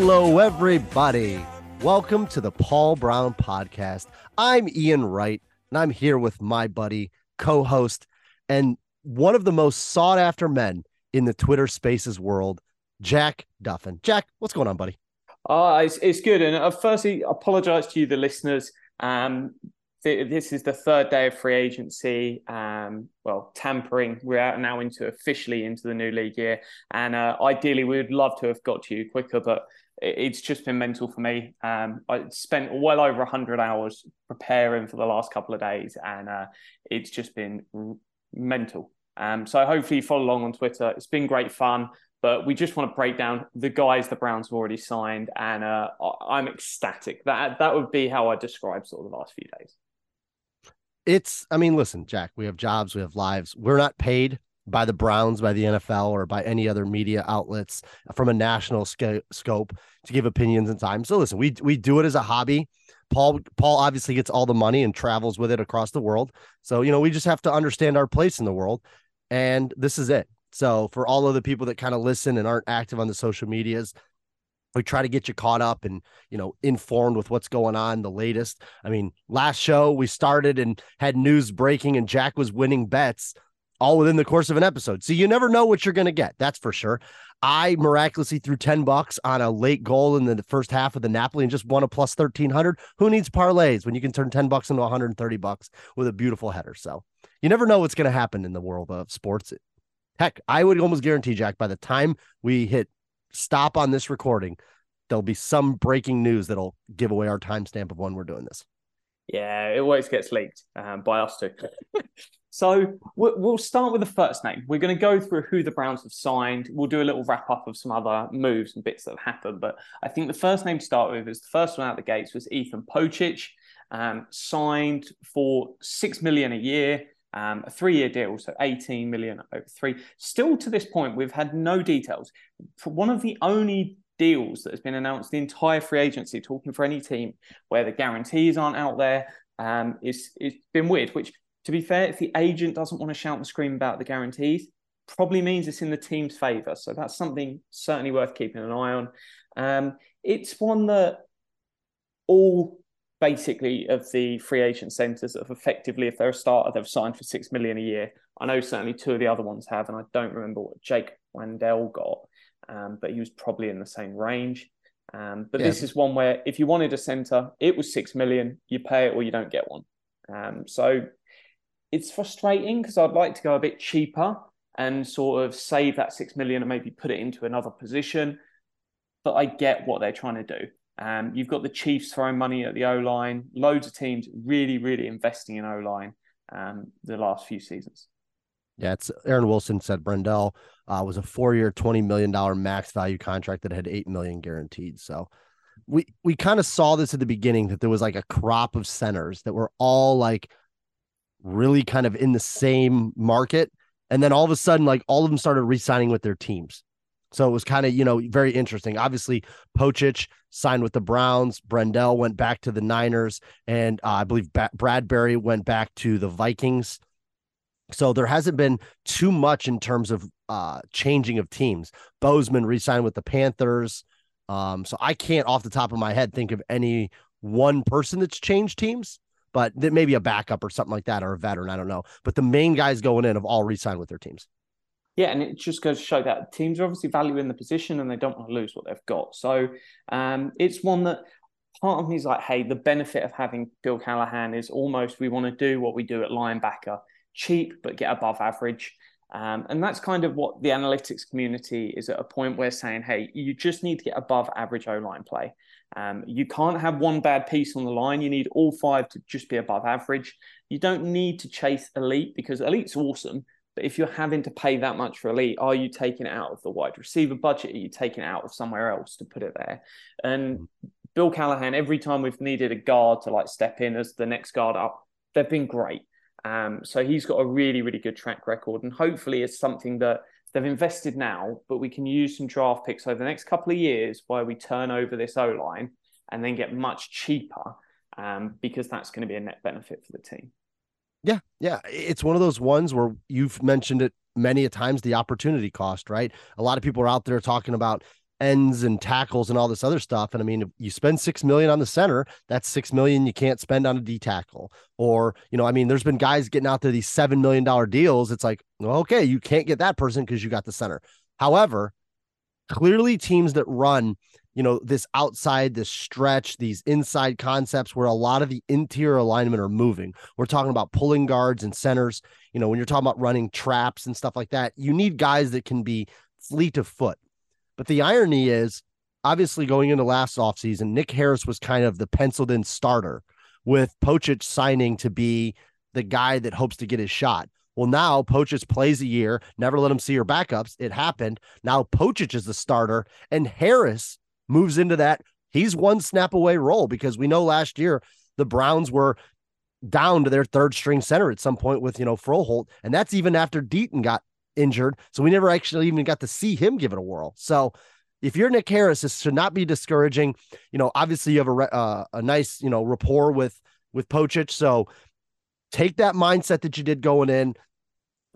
Hello, everybody. Welcome to the Paul Brown Podcast. I'm Ian Wright, and I'm here with my buddy, co host, and one of the most sought after men in the Twitter spaces world, Jack Duffin. Jack, what's going on, buddy? Uh, it's, it's good. And uh, firstly, apologize to you, the listeners. Um, th- this is the third day of free agency. Um, well, tampering. We're out now into officially into the new league year. And uh, ideally, we would love to have got to you quicker, but it's just been mental for me. Um, I spent well over 100 hours preparing for the last couple of days, and uh, it's just been mental. Um, so hopefully you follow along on Twitter. It's been great fun but we just want to break down the guys the Browns have already signed, and uh, I'm ecstatic. That that would be how I describe sort of the last few days. It's, I mean, listen, Jack, we have jobs, we have lives. We're not paid by the Browns, by the NFL, or by any other media outlets from a national sca- scope to give opinions and time. So listen, we we do it as a hobby. Paul Paul obviously gets all the money and travels with it across the world. So, you know, we just have to understand our place in the world. And this is it. So, for all of the people that kind of listen and aren't active on the social medias, we try to get you caught up and you know informed with what's going on the latest i mean last show we started and had news breaking and jack was winning bets all within the course of an episode. So you never know what you're going to get that's for sure. I miraculously threw 10 bucks on a late goal in the first half of the napoli and just won a plus 1300 who needs parlays when you can turn 10 bucks into 130 bucks with a beautiful header? So you never know what's going to happen in the world of sports. Heck i would almost guarantee jack by the time we hit stop on this recording, there'll be some breaking news that'll give away our timestamp of when we're doing this. Yeah, it always gets leaked um, by us too. so we'll start with the first name. We're going to go through who the Browns have signed. We'll do a little wrap up of some other moves and bits that have happened. But I think the first name to start with is the first one out the gates was Ethan Pocic, um, signed for six million a year. Um, a three-year deal, so 18 million over three. Still to this point, we've had no details. For one of the only deals that has been announced the entire free agency, talking for any team where the guarantees aren't out there, um, it's it's been weird. Which, to be fair, if the agent doesn't want to shout and scream about the guarantees, probably means it's in the team's favour. So that's something certainly worth keeping an eye on. Um, it's one that all basically of the free agent centres that have effectively, if they're a starter, they've signed for six million a year. I know certainly two of the other ones have, and I don't remember what Jake Brendel got, um, but he was probably in the same range. Um, but Yeah. this is one where if you wanted a centre, it was six million. You pay it or you don't get one. Um, so it's frustrating because I'd like to go a bit cheaper and sort of save that six million and maybe put it into another position. But I get what they're trying to do. Um, you've got the Chiefs throwing money at the O line, loads of teams really, really investing in O line um, the last few seasons. Yeah, it's Aaron Wilson said Brendel uh, was a four-year, twenty million dollar max value contract that had eight million guaranteed. So we we kind of saw this at the beginning that there was like a crop of centers that were all like really kind of in the same market, and then all of a sudden, like all of them started re-signing with their teams. So it was kind of you know very interesting. Obviously, Pocic signed with the Browns. Brendel went back to the Niners, and uh, I believe ba- Bradbury went back to the Vikings. So there hasn't been too much in terms of uh changing of teams. Bozeman re-signed with the Panthers. Um, so I can't off the top of my head think of any one person that's changed teams, but maybe a backup or something like that, or a veteran. I don't know. But the main guys going in have all re-signed with their teams. Yeah, and it just goes to show that teams are obviously valuing the position and they don't want to lose what they've got. So um, it's one that part of me is like, hey, the benefit of having Bill Callahan is almost we want to do what we do at linebacker, cheap but get above average. Um, and that's kind of what the analytics community is at a point where saying, hey, you just need to get above average O line play. Um, you can't have one bad piece on the line. You need all five to just be above average. You don't need to chase elite because elite's awesome, But if you're having to pay that much for elite, are you taking it out of the wide receiver budget? Are you taking it out of somewhere else to put it there? And Bill Callahan, every time we've needed a guard to like step in as the next guard up, they've been great. Um, so he's got a really, really good track record, and hopefully it's something that they've invested now, but we can use some draft picks over the next couple of years where we turn over this O line and then get much cheaper um, because that's going to be a net benefit for the team. Yeah, yeah. It's one of those ones where you've mentioned it many a times the opportunity cost, right? A lot of people are out there talking about ends and tackles and all this other stuff. And I mean, you spend six million on the center, that's six million you can't spend on a D tackle. Or, you know, I mean, there's been guys getting out there these seven million dollar deals. It's like, okay, you can't get that person because you got the center. However, clearly teams that run you know, this outside, this stretch, these inside concepts where a lot of the interior alignment are moving. We're talking about pulling guards and centers. You know, when you're talking about running traps and stuff like that, you need guys that can be fleet of foot. But the irony is, obviously, going into last offseason, Nick Harris was kind of the penciled in starter with Pocic signing to be the guy that hopes to get his shot. Well, now Pocic plays a year, never let him see your backups. It happened. Now Pocic is the starter, and Harris moves into that. He's one snap away role because we know last year the Browns were down to their third string center at some point with, you know, Froholdt. And that's even after Deaton got injured. So we never actually even got to see him give it a whirl. So if you're Nick Harris, this should not be discouraging. You know, obviously you have a, uh, a nice, you know, rapport with, with Pocic. So take that mindset that you did going in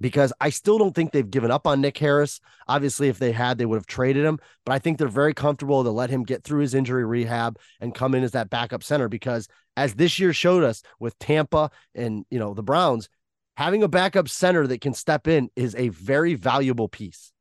because I still don't think they've given up on Nick Harris. Obviously, if they had, they would have traded him, but I think they're very comfortable to let him get through his injury rehab and come in as that backup center because as this year showed us with Tampa and, you know, the Browns, having a backup center that can step in is a very valuable piece.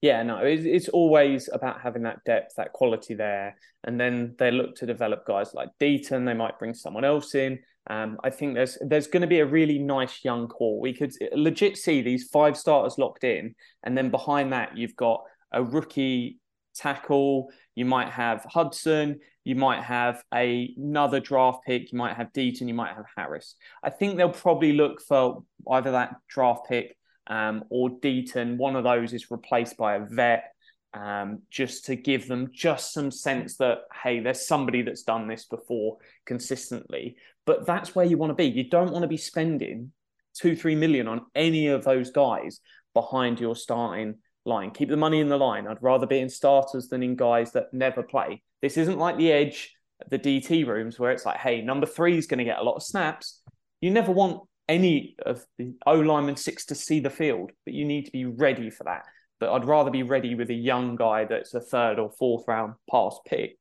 Yeah, no, it's, always about having that depth, that quality there. And then they look to develop guys like Deaton. They might bring someone else in. Um, I think there's there's going to be a really nice young core. We could legit see these five starters locked in, and then behind that you've got a rookie tackle. You might have Hudson. You might have a, another draft pick. You might have Deaton. You might have Harris. I think they'll probably look for either that draft pick um, or Deaton. One of those is replaced by a vet um, just to give them just some sense that hey, there's somebody that's done this before consistently. But that's where you want to be. You don't want to be spending two, three million on any of those guys behind your starting line. Keep the money in the line. I'd rather be in starters than in guys that never play. This isn't like the edge, the DT rooms where it's like, hey, number three is going to get a lot of snaps. You never want any of the O lineman six to see the field, but you need to be ready for that. But I'd rather be ready with a young guy that's a third or fourth round pass pick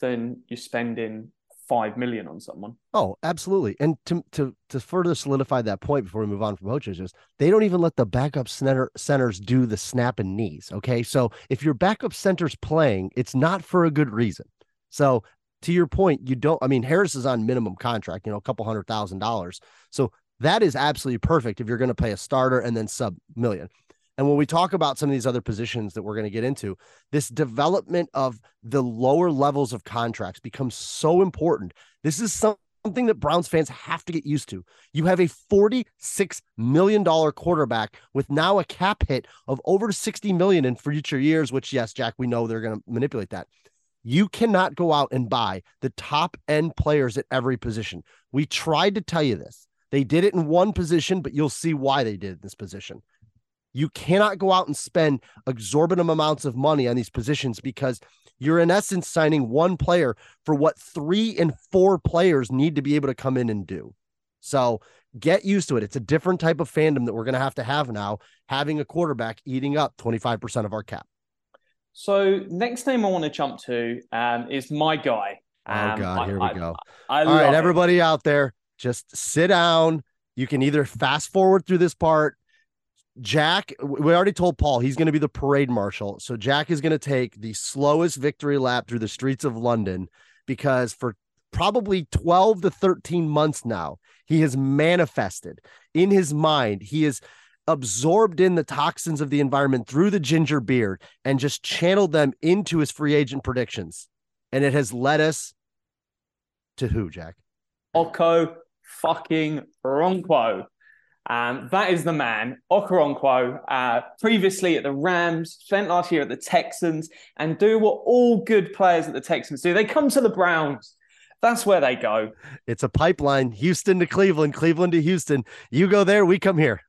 than you're spending five million on someone. Oh, absolutely. And to to to further solidify that point before we move on from coaches, is they don't even let the backup center centers do the snap and knees. Okay. So if your backup center's playing, it's not for a good reason. So to your point, you don't I mean Harris is on minimum contract, you know, a couple hundred thousand dollars. So that is absolutely perfect if you're going to pay a starter and then sub million. And when we talk about some of these other positions that we're going to get into, this development of the lower levels of contracts becomes so important. This is something that Browns fans have to get used to. You have a $46 million quarterback with now a cap hit of over 60 million in future years, which yes, Jack, we know they're going to manipulate that. You cannot go out and buy the top end players at every position. We tried to tell you this. They did it in one position, but you'll see why they did it in this position. You cannot go out and spend exorbitant amounts of money on these positions because you're in essence signing one player for what three and four players need to be able to come in and do. So get used to it. It's a different type of fandom that we're going to have to have now, having a quarterback eating up 25% of our cap. So next name I want to jump to um, is my guy. Um, oh God, here I, we go. I, I All right, it. everybody out there, just sit down. You can either fast forward through this part, Jack, we already told Paul he's going to be the parade marshal. So Jack is going to take the slowest victory lap through the streets of London because for probably 12 to 13 months now, he has manifested in his mind. He is absorbed in the toxins of the environment through the ginger beard and just channeled them into his free agent predictions. And it has led us to who, Jack? Oko fucking Ronquo. Um, that is the man, Okoronkwo, uh, previously at the Rams, spent last year at the Texans, and do what all good players at the Texans do. They come to the Browns. That's where they go. It's a pipeline, Houston to Cleveland, Cleveland to Houston. You go there, we come here.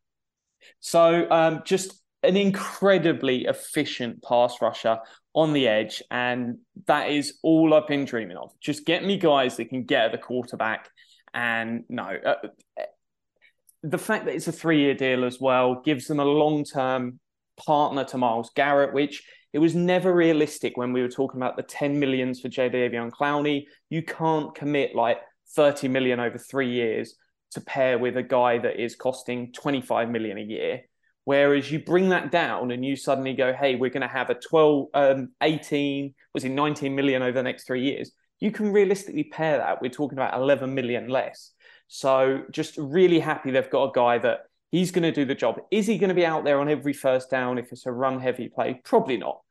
So um, just an incredibly efficient pass rusher on the edge. And that is all I've been dreaming of. Just get me guys that can get at the quarterback. And no, uh, the fact that it's a three year deal as well gives them a long term partner to Myles Garrett, which it was never realistic when we were talking about the 10 millions for Jadeveon Clowney. You can't commit like 30 million over three years to pair with a guy that is costing 25 million a year. Whereas you bring that down and you suddenly go, hey, we're going to have a 12, um, 18, was it 19 million over the next three years? You can realistically pair that. We're talking about 11 million less. So just really happy they've got a guy that he's going to do the job. Is he going to be out there on every first down if it's a run heavy play? Probably not.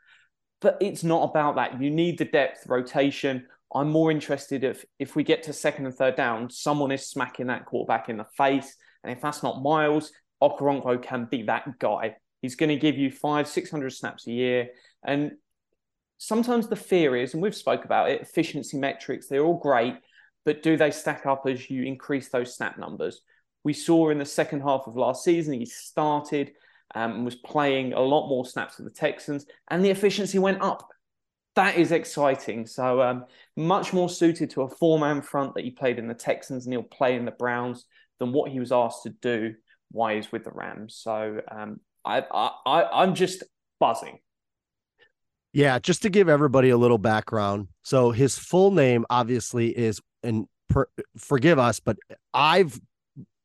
But it's not about that. You need the depth, rotation. I'm more interested if if we get to second and third down, someone is smacking that quarterback in the face. And if that's not Myles, Okoronkwo can be that guy. He's going to give you five, 600 snaps a year. And sometimes the fear is, and we've spoke about it, efficiency metrics, they're all great, but do they stack up as you increase those snap numbers? We saw in the second half of last season, he started um, and was playing a lot more snaps for the Texans, and the efficiency went up. That is exciting. So um, much more suited to a four-man front that he played in the Texans and he'll play in the Browns than what he was asked to do while he's with the Rams. So um, I, I, I'm just buzzing. Yeah, just to give everybody a little background. So his full name obviously is, and per, forgive us, but I've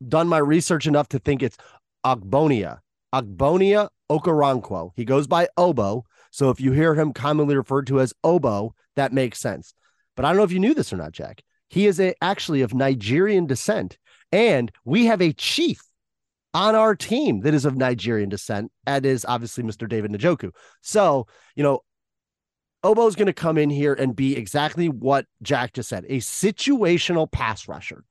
done my research enough to think it's Ogbonnia, Ogbonnia Okoronkwo. He goes by Obo. So if you hear him commonly referred to as Obo, that makes sense. But I don't know if you knew this or not, Jack. He is a, actually of Nigerian descent. And we have a chief on our team that is of Nigerian descent. That is obviously Mr. David Njoku. So, you know, Obo's going to come in here and be exactly what Jack just said a situational pass rusher.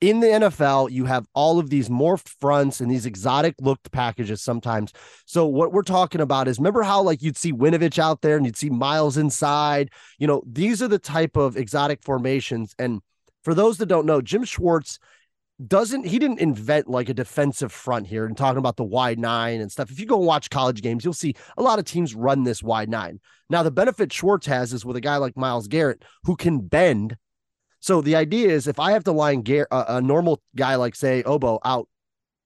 In the NFL, you have all of these morphed fronts and these exotic looked packages sometimes. So, what we're talking about is remember how, like, you'd see Winovich out there and you'd see Myles inside? You know, these are the type of exotic formations. And for those that don't know, Jim Schwartz doesn't he didn't invent like a defensive front here and talking about the wide nine and stuff. If you go and watch college games, you'll see a lot of teams run this wide nine. Now, the benefit Schwartz has is with a guy like Myles Garrett who can bend. So the idea is if I have to line a, a normal guy like say Obo out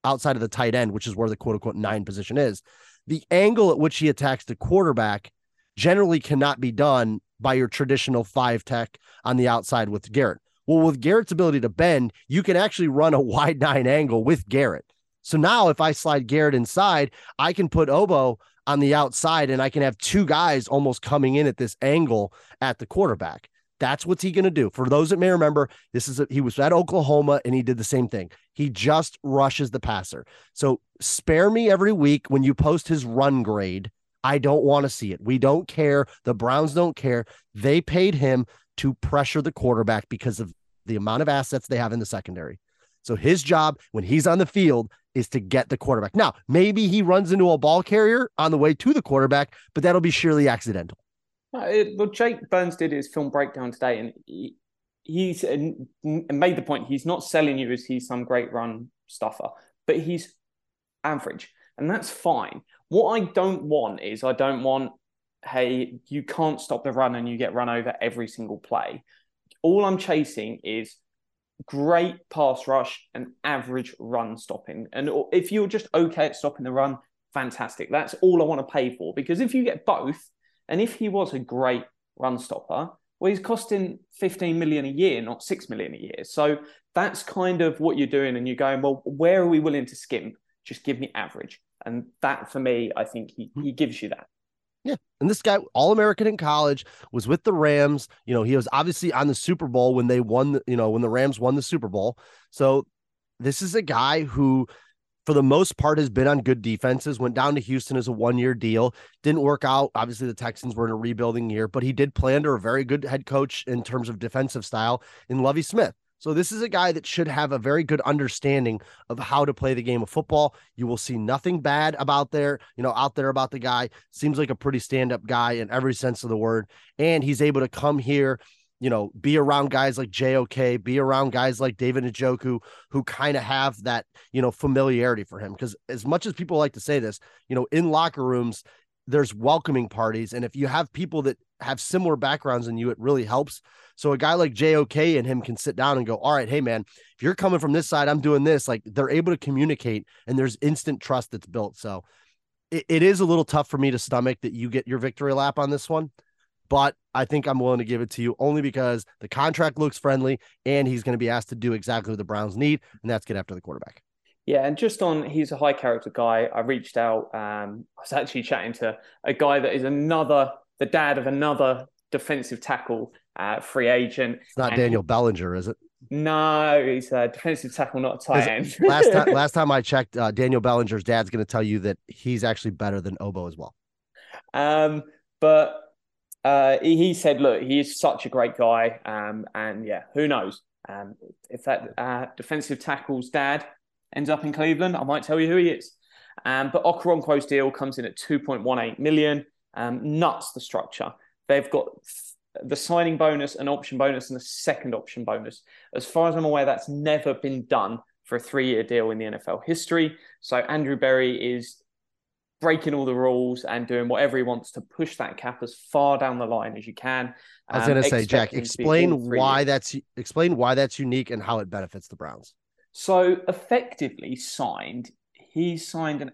outside of the tight end, which is where the quote unquote nine position is, the angle at which he attacks the quarterback generally cannot be done by your traditional five tech on the outside with Garrett. Well, with Garrett's ability to bend, you can actually run a wide nine angle with Garrett. So now if I slide Garrett inside, I can put Obo on the outside and I can have two guys almost coming in at this angle at the quarterback. That's what's he going to do. For those that may remember, this is a, he was at Oklahoma and he did the same thing. He just rushes the passer. So spare me every week when you post his run grade. I don't want to see it. We don't care. The Browns don't care. They paid him to pressure the quarterback because of the amount of assets they have in the secondary. So his job when he's on the field is to get the quarterback. Now, maybe he runs into a ball carrier on the way to the quarterback, but that'll be surely accidental. Uh, well, Jake Burns did his film breakdown today, and he, he's uh, made the point he's not selling you as he's some great run stuffer, but he's average, and that's fine. What I don't want is I don't want hey, you can't stop the run and you get run over every single play. All I'm chasing is great pass rush and average run stopping. And if you're just okay at stopping the run, fantastic. That's all I want to pay for. Because if you get both, and if he was a great run stopper, well, he's costing 15 million a year, not 6 million a year. So that's kind of what you're doing. And you're going, well, where are we willing to skimp? Just give me average. And that for me, I think he, hmm. he gives you that. Yeah. And this guy, All American in college, was with the Rams. You know, he was obviously on the Super Bowl when they won, the, you know, when the Rams won the Super Bowl. So this is a guy who, for the most part, has been on good defenses. Went down to Houston as a one year deal. Didn't work out. Obviously, the Texans were in a rebuilding year, but he did play under a very good head coach in terms of defensive style in Lovie Smith. So this is a guy that should have a very good understanding of how to play the game of football. You will see nothing bad about there, you know, out there about the guy. Seems like a pretty stand-up guy in every sense of the word. And he's able to come here, you know, be around guys like JOK, be around guys like David Njoku, who kind of have that, you know, familiarity for him. Because as much as people like to say this, you know, in locker rooms, there's welcoming parties. And if you have people that have similar backgrounds than you, it really helps. So a guy like JOK and him can sit down and go, all right, hey man, if you're coming from this side, I'm doing this. Like they're able to communicate and there's instant trust that's built. So it, it is a little tough for me to stomach that you get your victory lap on this one. But I think I'm willing to give it to you only because the contract looks friendly and he's going to be asked to do exactly what the Browns need, and that's get after the quarterback. Yeah, and just on, he's a high character guy. I reached out. Um, I was actually chatting to a guy that is another, the dad of another defensive tackle, uh, free agent. It's not Daniel he, Bellinger, is it? No, he's a defensive tackle, not a tight end. last time, last time I checked, uh, Daniel Bellinger's dad's going to tell you that he's actually better than Obo as well. Um, but uh, he said, "Look, he is such a great guy, um, and yeah, who knows um, if that uh, defensive tackle's dad ends up in Cleveland, I might tell you who he is. Um, but Okoronkwo's deal comes in at 2.18 million. Um, nuts the structure. They've got the signing bonus, an option bonus, and a second option bonus. As far as I'm aware, that's never been done for a three-year deal in the NFL history. So Andrew Berry is breaking all the rules and doing whatever he wants to push that cap as far down the line as you can. I was going to say, Jack, explain why years. that's explain why that's unique and how it benefits the Browns. So effectively signed, he signed an,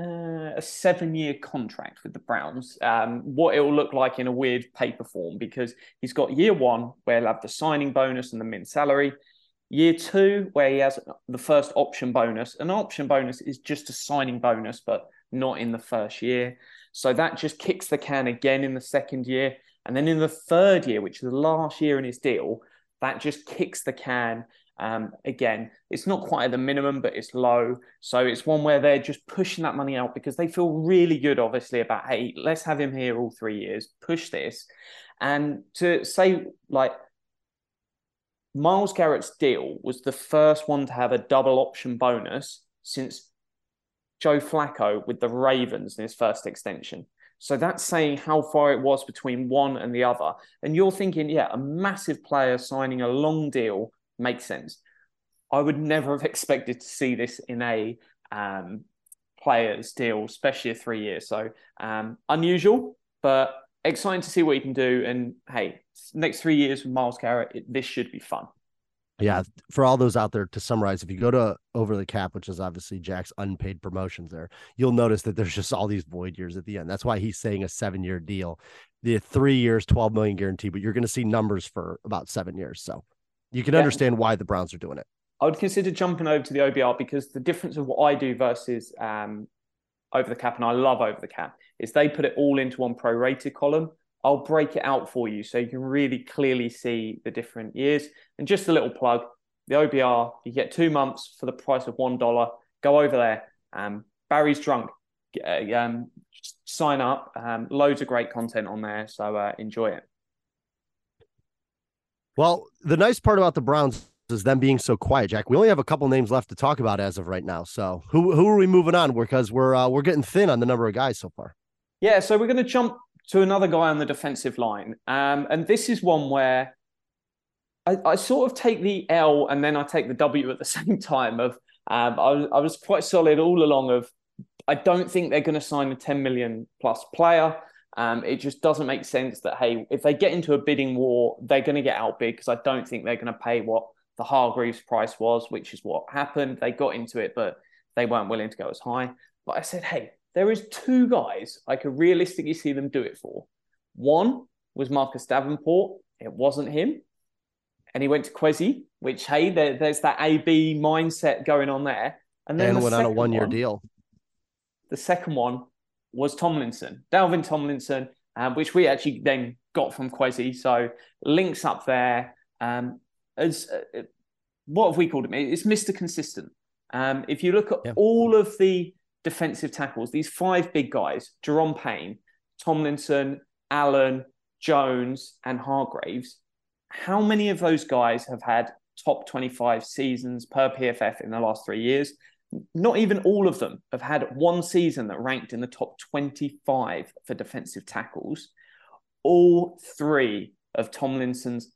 uh, a seven-year contract with the Browns. Um, what it will look like in a weird paper form because he's got year one where he'll have the signing bonus and the min salary. Year two, where he has the first option bonus. An option bonus is just a signing bonus, but not in the first year. So that just kicks the can again in the second year. And then in the third year, which is the last year in his deal, that just kicks the can um, again, it's not quite at the minimum, but it's low. So it's one where they're just pushing that money out because they feel really good, obviously, about, hey, let's have him here all three years, push this. And to say, like, Myles Garrett's deal was the first one to have a double option bonus since Joe Flacco with the Ravens in his first extension. So that's saying how far it was between one and the other. And you're thinking, yeah, a massive player signing a long deal makes sense. I would never have expected to see this in a um, player's deal, especially a three year. So um, unusual, but exciting to see what he can do. And hey, next three years with Myles Garrett, it, this should be fun. Yeah, for all those out there to summarize, if you go to over the cap, which is obviously Jack's unpaid promotions there, you'll notice that there's just all these void years at the end. That's why he's saying a seven year deal, the three years, 12 million guarantee, but you're going to see numbers for about seven years. So you can yeah. understand why the Browns are doing it. I would consider jumping over to the OBR because the difference of what I do versus um, over the cap, and I love over the cap, is they put it all into one prorated column. I'll break it out for you so you can really clearly see the different years. And just a little plug the OBR, you get two months for the price of $1. Go over there. Um, Barry's drunk. Uh, um, sign up. Um, loads of great content on there. So uh, enjoy it. Well, the nice part about the Browns is them being so quiet, Jack. We only have a couple names left to talk about as of right now. So who who are we moving on? Because we're uh, we're getting thin on the number of guys so far. Yeah, so we're going to jump to another guy on the defensive line, um, and this is one where I, I, sort of take the L and then I take the W at the same time. Of um, I, I was quite solid all along. Of I don't think they're going to sign a ten million plus player. Um, it just doesn't make sense that hey, if they get into a bidding war, they're going to get outbid because I don't think they're going to pay what the Hargreaves price was, which is what happened. They got into it, but they weren't willing to go as high. But I said, hey, there is two guys I could realistically see them do it for. One was Marcus Davenport. It wasn't him. And he went to Kwesi, which, hey, there, there's that AB mindset going on there. And then and the went on a one year deal. The second one was Tomlinson, Dalvin Tomlinson, um, which we actually then got from Kwesi. So links up there. Um, as uh, what have we called him? It's Mr. Consistent. Um, if you look at yeah. all of the defensive tackles, these five big guys, Da'Ron Payne, Tomlinson, Allen, Jones, and Hargreaves, how many of those guys have had top 25 seasons per PFF in the last three years. Not even all of them have had one season that ranked in the top 25 for defensive tackles. All three of Tomlinson's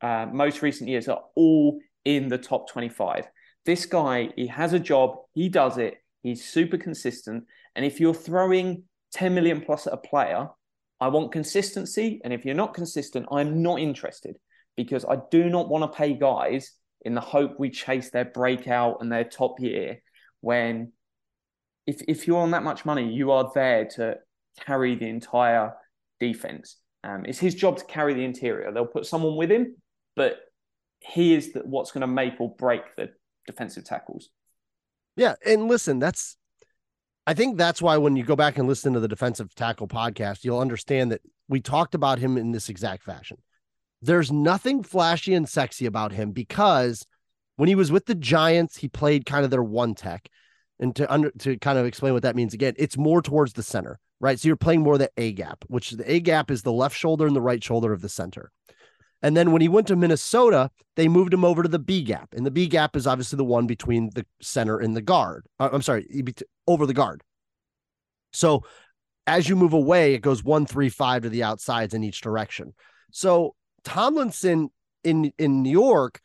uh, most recent years are all in the top 25. This guy, he has a job, he does it, he's super consistent. And if you're throwing 10 million plus at a player, I want consistency. And if you're not consistent, I'm not interested because I do not want to pay guys in the hope we chase their breakout and their top year when if if you're on that much money, you are there to carry the entire defense. Um, it's his job to carry the interior. They'll put someone with him, but he is the, what's going to make or break the defensive tackles. Yeah, and listen, that's I think that's why when you go back and listen to the defensive tackle podcast, you'll understand that we talked about him in this exact fashion. There's nothing flashy and sexy about him because when he was with the Giants, he played kind of their one tech. And to under to kind of explain what that means again, it's more towards the center, right? So you're playing more the A gap, which the A gap is the left shoulder and the right shoulder of the center. And then when he went to Minnesota, they moved him over to the B gap. And the B gap is obviously the one between the center and the guard. Uh, I'm sorry, over the guard. So as you move away, it goes one, three, five to the outsides in each direction. So Tomlinson in in New York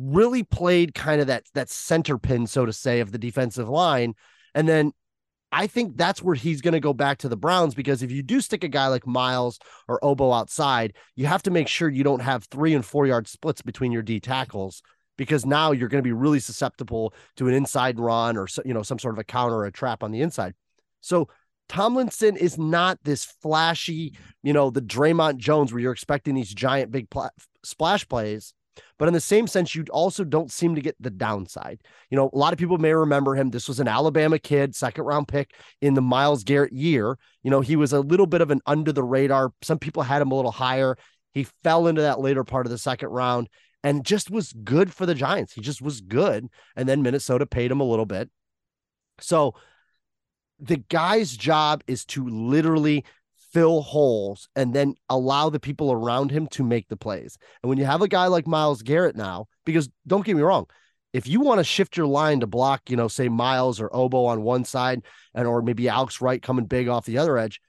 really played kind of that that center pin, so to say, of the defensive line. And then I think that's where he's going to go back to the Browns because if you do stick a guy like Myles or Ogbo outside, you have to make sure you don't have three and four yard splits between your D tackles because now you're going to be really susceptible to an inside run or you know some sort of a counter or a trap on the inside. So Tomlinson is not this flashy, you know, the Dre'Mont Jones where you're expecting these giant big pl- splash plays. But in the same sense, you also don't seem to get the downside. You know, a lot of people may remember him. This was an Alabama kid, second round pick in the Myles Garrett year. You know, he was a little bit of an under the radar. Some people had him a little higher. He fell into that later part of the second round and just was good for the Giants. He just was good. And then Minnesota paid him a little bit. So the guy's job is to literally fill holes and then allow the people around him to make the plays. And when you have a guy like Myles Garrett now, because don't get me wrong, if you want to shift your line to block, you know, say Myles or Obo on one side and or maybe Alex Wright coming big off the other edge,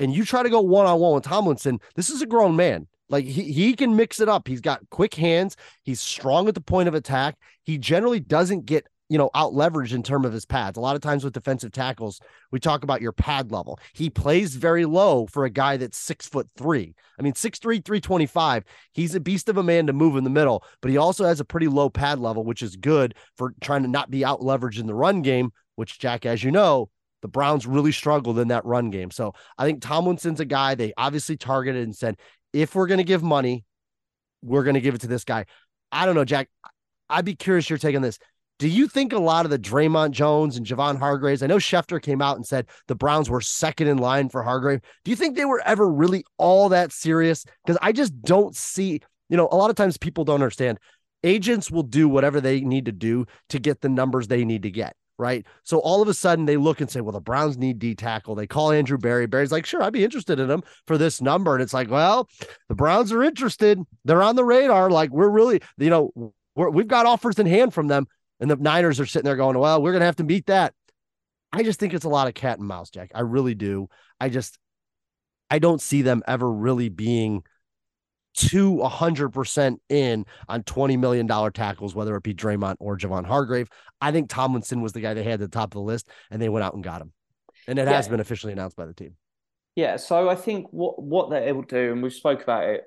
and you try to go one on one with Tomlinson, this is a grown man. Like he, he can mix it up. He's got quick hands. He's strong at the point of attack. He generally doesn't get you know, out leveraged in terms of his pads. A lot of times with defensive tackles, we talk about your pad level. He plays very low for a guy that's six foot three. I mean, six three, 325. He's a beast of a man to move in the middle, but he also has a pretty low pad level, which is good for trying to not be out leveraged in the run game, which, Jack, as you know, the Browns really struggled in that run game. So I think Tomlinson's a guy they obviously targeted and said, if we're going to give money, we're going to give it to this guy. I don't know, Jack. I'd be curious your take on this. Do you think a lot of the Dre'Mont Jones and Javon Hargraves? I know Schefter came out and said the Browns were second in line for Hargrave. Do you think they were ever really all that serious? Because I just don't see, you know, a lot of times people don't understand. Agents will do whatever they need to do to get the numbers they need to get. Right. So all of a sudden they look and say, well, the Browns need D tackle. They call Andrew Berry. Berry's like, sure, I'd be interested in him for this number. And it's like, well, the Browns are interested. They're on the radar. Like, we're really, you know, we're, we've got offers in hand from them and the Niners are sitting there going, well, we're going to have to meet that. I just think it's a lot of cat and mouse, Jack. I really do. I just, I don't see them ever really being to 100% in on $20 million tackles, whether it be Dre'Mont or Javon Hargrave. I think Tomlinson was the guy they had at the top of the list, and they went out and got him. And it yeah. has been officially announced by the team. Yeah. So I think what, what they will do, and we've spoke about it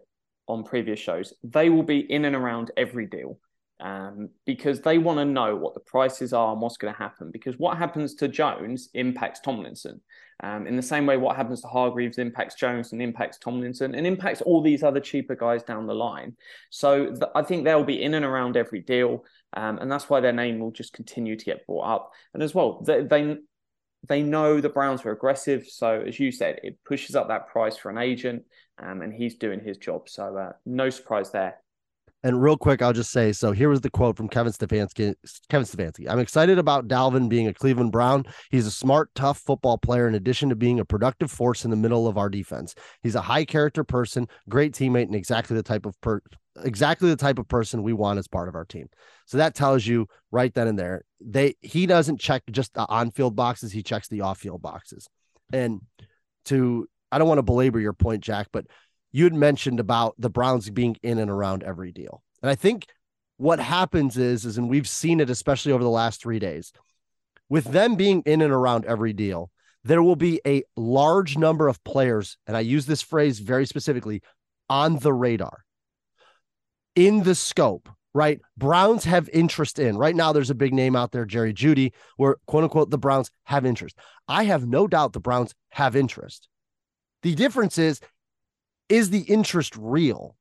on previous shows, they will be in and around every deal um, because they want to know what the prices are and what's going to happen. Because what happens to Jones impacts Tomlinson. Um, in the same way, what happens to Hargreaves impacts Jones and impacts Tomlinson and impacts all these other cheaper guys down the line. So th- I think they'll be in and around every deal. Um, and that's why their name will just continue to get brought up. And as well, they, they they know the Browns are aggressive. So as you said, it pushes up that price for an agent, um, and he's doing his job. So uh, no surprise there. And real quick, I'll just say so. Here was the quote from Kevin Stefanski. Kevin Stefanski. I'm excited about Dalvin being a Cleveland Brown. He's a smart, tough football player. In addition to being a productive force in the middle of our defense, he's a high character person, great teammate, and exactly the type of per exactly the type of person we want as part of our team. So that tells you right then and there. They he doesn't check just the on-field boxes, he checks the off-field boxes. And to I don't want to belabor your point, Jack, but you had mentioned about the Browns being in and around every deal. And I think what happens is, is, and we've seen it, especially over the last three days, with them being in and around every deal, there will be a large number of players, and I use this phrase very specifically, on the radar, in the scope, right? Browns have interest in. Right now, there's a big name out there, Jerry Jeudy, where quote unquote the Browns have interest. I have no doubt the Browns have interest. The difference is is the interest real?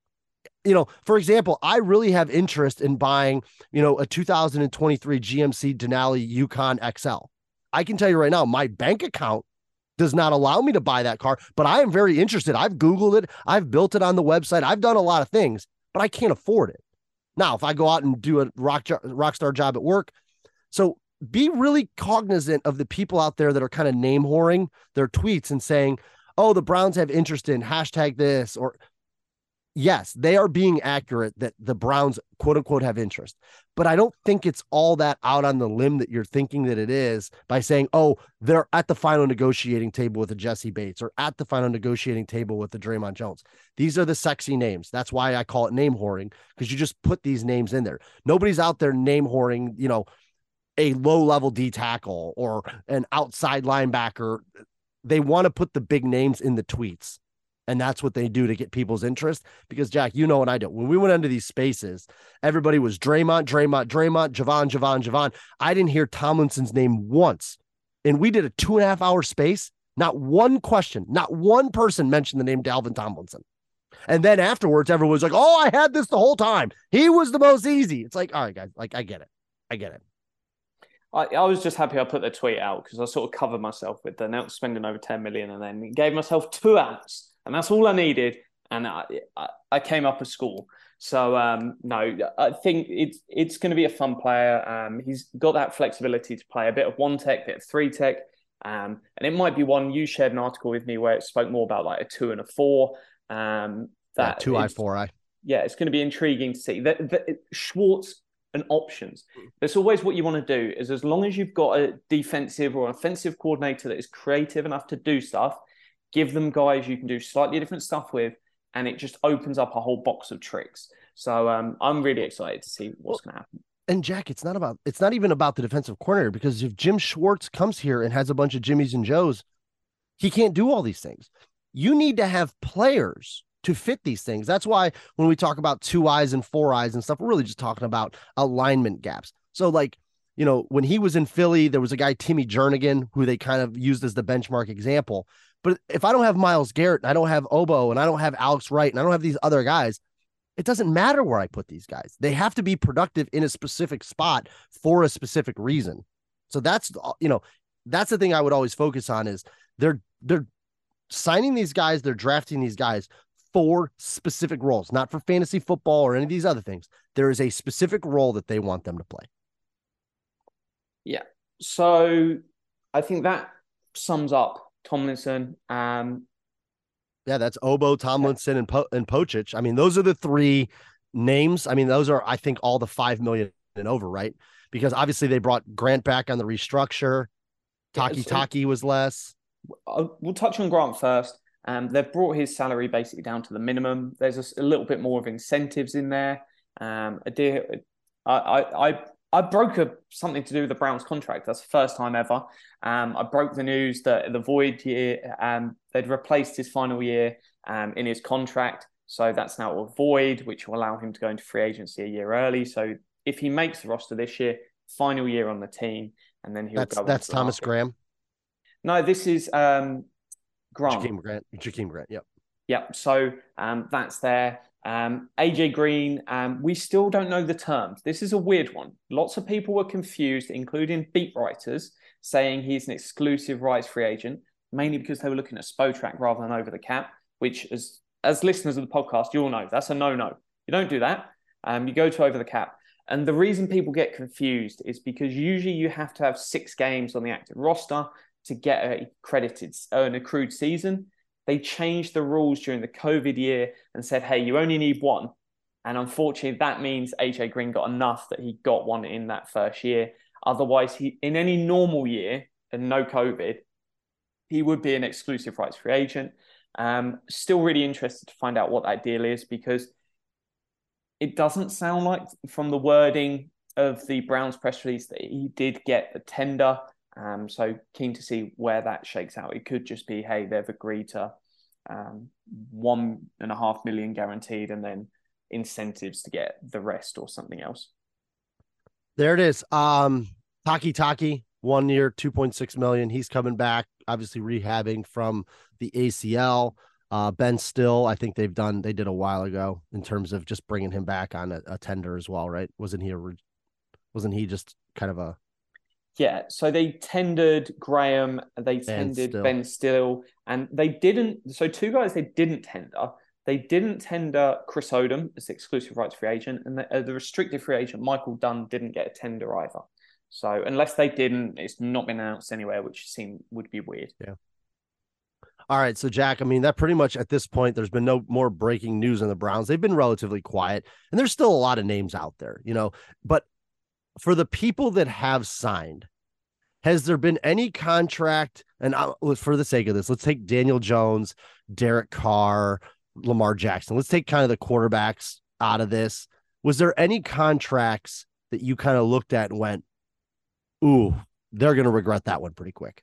You know, for example, I really have interest in buying, you know, a 2023 GMC Denali Yukon XL. I can tell you right now, my bank account does not allow me to buy that car, but I am very interested. I've Googled it, I've built it on the website, I've done a lot of things, but I can't afford it. Now, if I go out and do a rock, rock star job at work, so be really cognizant of the people out there that are kind of name whoring their tweets and saying, oh, the Browns have interest in hashtag this or yes, they are being accurate that the Browns quote unquote have interest. But I don't think it's all that out on the limb that you're thinking that it is by saying, oh, they're at the final negotiating table with the Jessie Bates or at the final negotiating table with the Dre'Mont Jones. These are the sexy names. That's why I call it name whoring because you just put these names in there. Nobody's out there name whoring, you know, a low level D tackle or an outside linebacker they want to put the big names in the tweets. And that's what they do to get people's interest. Because Jack, you know what I do. When we went into these spaces, everybody was Dre'Mont, Dre'Mont, Dre'Mont, Javon, Javon, Javon. I didn't hear Tomlinson's name once. And we did a two and a half hour space. Not one question, not one person mentioned the name Dalvin Tomlinson. And then afterwards, everyone was like, Oh, I had this the whole time. He was the most easy. It's like, all right, guys, like I get it. I get it. I, I was just happy I put the tweet out because I sort of covered myself with the now spending over 10 million and then gave myself two outs. And that's all I needed. And I, I, I came up a score. So um, no, I think it's it's going to be a fun player. Um, he's got that flexibility to play a bit of one tech, bit of three tech, um, and it might be one you shared an article with me where it spoke more about like a two and a four. Um, that yeah, two I four I. Yeah, it's going to be intriguing to see that, that Schwartz and options. That's always what you want to do. Is as long as you've got a defensive or offensive coordinator that is creative enough to do stuff, give them guys you can do slightly different stuff with, and it just opens up a whole box of tricks. So um, I'm really excited to see what's going to happen. And Jack, it's not about it's not even about the defensive coordinator because if Jim Schwartz comes here and has a bunch of Jimmys and Joes, he can't do all these things. You need to have players to fit these things. That's why when we talk about two eyes and four eyes and stuff, we're really just talking about alignment gaps. So, like, you know, when he was in Philly, there was a guy, Timmy Jernigan, who they kind of used as the benchmark example. But if I don't have Myles Garrett and I don't have Ogbo and I don't have Alex Wright and I don't have these other guys, it doesn't matter where I put these guys. They have to be productive in a specific spot for a specific reason. So that's uh, you know, that's the thing I would always focus on is they're they're signing these guys, they're drafting these guys for specific roles, not for fantasy football or any of these other things. There is a specific role that they want them to play. Yeah. So I think that sums up Tomlinson. Um, yeah, that's Ogbo, Tomlinson, and po- and Pocic. I mean, those are the three names. I mean, those are I think all the five million and over, right? Because obviously they brought Grant back on the restructure. Taki yeah, so Taki was less. We'll touch on Grant first. Um, they've brought his salary basically down to the minimum. There's a, a little bit more of incentives in there. Um, a deal, I, I, I, I broke a, something to do with the Browns contract. That's the first time ever. Um, I broke the news that the void year, um, they'd replaced his final year um, in his contract. So that's now a void, which will allow him to go into free agency a year early. So if he makes the roster this year, final year on the team, and then he'll that's, go. That's Thomas Graham. No, this is um, Grant. Jakeem Grant. Jakeem Grant. Yep. Yep. So um, that's there. Um, AJ Green, um, we still don't know the terms. This is a weird one. Lots of people were confused, including beat writers, saying he's an exclusive rights free agent, mainly because they were looking at Spotrac rather than over the cap, which, as as listeners of the podcast, you all know that's a no no. You don't do that. Um, you go to over the cap. And the reason people get confused is because usually you have to have six games on the active roster to get a credited, uh, an accrued season. They changed the rules during the COVID year and said, hey, you only need one. And unfortunately, that means AJ Green got enough that he got one in that first year. Otherwise, he in any normal year and no COVID, he would be an exclusive rights free agent. Um, still really interested to find out what that deal is because it doesn't sound like from the wording of the Browns press release that he did get a tender. Um, so keen to see where that shakes out. It could just be, hey, they've agreed to um, one and a half million guaranteed, and then incentives to get the rest or something else. There it is. Um, Takitaki, one year, 2.6 million. He's coming back, obviously rehabbing from the ACL. Uh, Ben Still, I think they've done, they did a while ago in terms of just bringing him back on a, a tender as well, right? Wasn't he a, wasn't he just kind of a, yeah, so they tendered Graham, they tendered Still. Ben Still, and they didn't. So two guys they didn't tender. They didn't tender Chris Odom as the exclusive rights free agent, and the, uh, the restricted free agent Michael Dunn didn't get a tender either. So unless they didn't, it's not been announced anywhere, which seemed would be weird. Yeah. All right, so Jack, I mean that pretty much at this point, there's been no more breaking news on the Browns. They've been relatively quiet, and there's still a lot of names out there, you know. But for the people that have signed, has there been any contract? And I, for the sake of this, let's take Daniel Jones, Derek Carr, Lamar Jackson. Let's take kind of the quarterbacks out of this. Was there any contracts that you kind of looked at and went, "Ooh, they're going to regret that one pretty quick"?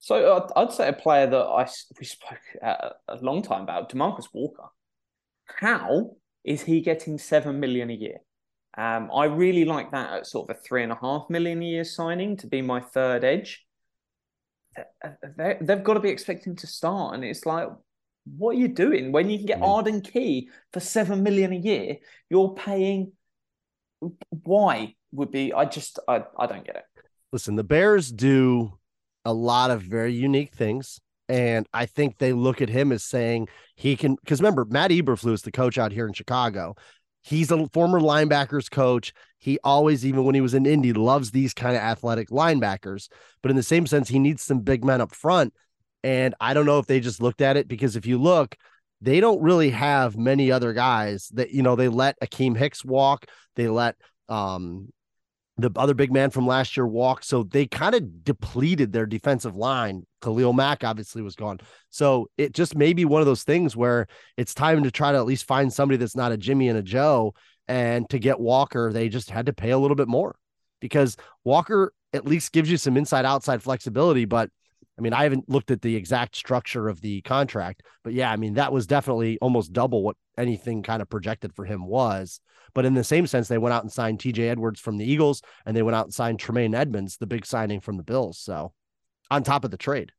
So I'd say a player that I we spoke a long time about, Demarcus Walker. How is he getting seven million a year? Um, I really like that at sort of a three and a half million a year signing to be my third edge. They- They've got to be expecting to start, and it's like, what are you doing when you can get mean- Arden Key for seven million a year? You're paying. Why would be? I just I, I don't get it. listen, the Bears do a lot of very unique things. And I think they look at him as saying he can, because remember, Matt Eberflus, is the coach out here in Chicago, he's a former linebackers coach. He always, even when he was in Indy, loves these kind of athletic linebackers. But in the same sense, he needs some big men up front. And I don't know if they just looked at it because if you look, they don't really have many other guys that, you know, they let Akeem Hicks walk. They let um the other big man from last year walked. So they kind of depleted their defensive line. Khalil Mack obviously was gone. So it just may be one of those things where it's time to try to at least find somebody that's not a Jimmy and a Joe. And to get Walker, they just had to pay a little bit more because Walker at least gives you some inside outside flexibility. But I mean, I haven't looked at the exact structure of the contract, but yeah, I mean, that was definitely almost double what anything kind of projected for him was. But in the same sense, they went out and signed TJ Edwards from the Eagles and they went out and signed Tremaine Edmunds, the big signing from the Bills. So on top of the trade.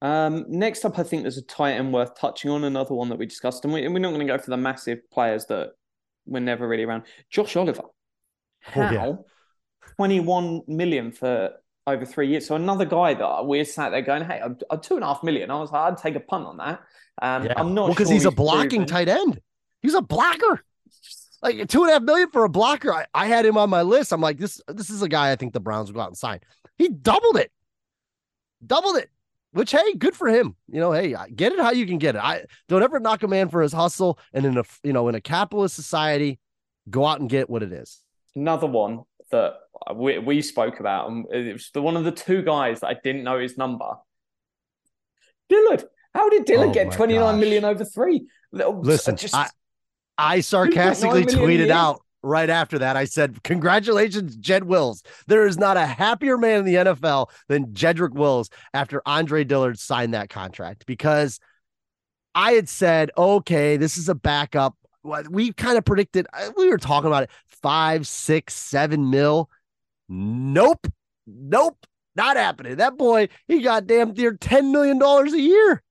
Um, next up, I think there's a tight end worth touching on. Another one that we discussed, and we, we're not going to go for the massive players that were never really around. Josh Oliver, how Oh, yeah. 21 million for over three years. So another guy that we're sat there going, "Hey, a, a two and a half million." I was like, I'd take a punt on that. Um, I'm not well, because sure he's a blocking proven. tight end. He's a blocker. Like two and a half million for a blocker. I, I had him on my list. I'm like, this this is a guy I think the Browns will go out and sign. He doubled it. Doubled it. Which hey, good for him. You know, hey, get it how you can get it. I don't ever knock a man for his hustle. And in a you know, in a capitalist society, go out and get what it is. Another one that we, we spoke about, and it was the one of the two guys that I didn't know his number. Dillard. How did Dillard Oh get twenty nine million over three? Listen, just I- I sarcastically 2.9 million a tweeted out right after that. I said, Congratulations, Jed Wills. There is not a happier man in the NFL than Jedrick Wills after Andre Dillard signed that contract because I had said, Okay, this is a backup. We kind of predicted, uh, we were talking about it five, six, seven mil. Nope. Nope. Not happening. That boy, he got damn near $10 million a year.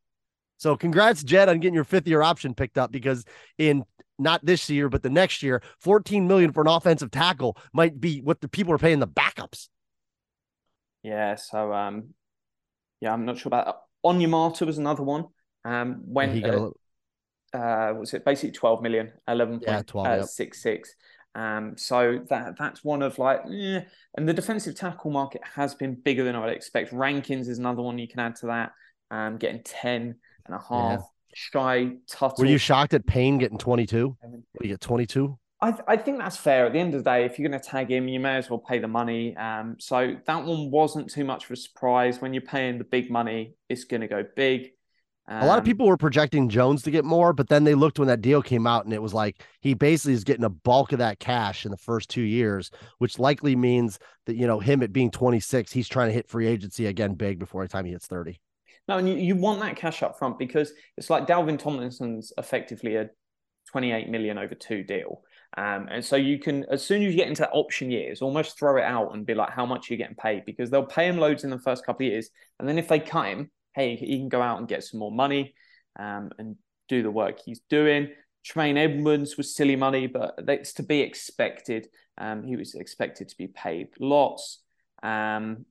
So congrats, Jed, on getting your fifth year option picked up because in not this year, but the next year, 14 million for an offensive tackle might be what the people are paying the backups. Yeah, so um, yeah, I'm not sure about that. Onyemata was another one. Um, when he got a uh, little, uh, was it basically 12 million, 11 Yeah, 12, yep. six six. Um, so that that's one of like, eh. and the defensive tackle market has been bigger than I would expect. Rankins is another one you can add to that. Um, getting 10 and a half. Shy Tuttle. Were you shocked at Payne getting 22? What do you get 22? I, th- I think that's fair. At the end of the day, if you're going to tag him, you may as well pay the money. Um, so that one wasn't too much of a surprise. When you're paying the big money, it's going to go big. A lot of Um, people were projecting Jones to get more, but then they looked when that deal came out and it was like he basically is getting a bulk of that cash in the first two years, which likely means that, you know, him at being 26, he's trying to hit free agency again big before the time he hits 30. No, and you, you want that cash up front because it's like Dalvin Tomlinson's effectively a 28 million over two deal. Um, and so you can, as soon as you get into option years, almost throw it out and be like, how much are you getting paid? Because they'll pay him loads in the first couple of years. And then if they cut him, hey, he can go out and get some more money um, and do the work he's doing. Tremaine Edmunds was silly money, but that's to be expected. Um, he was expected to be paid lots. Um,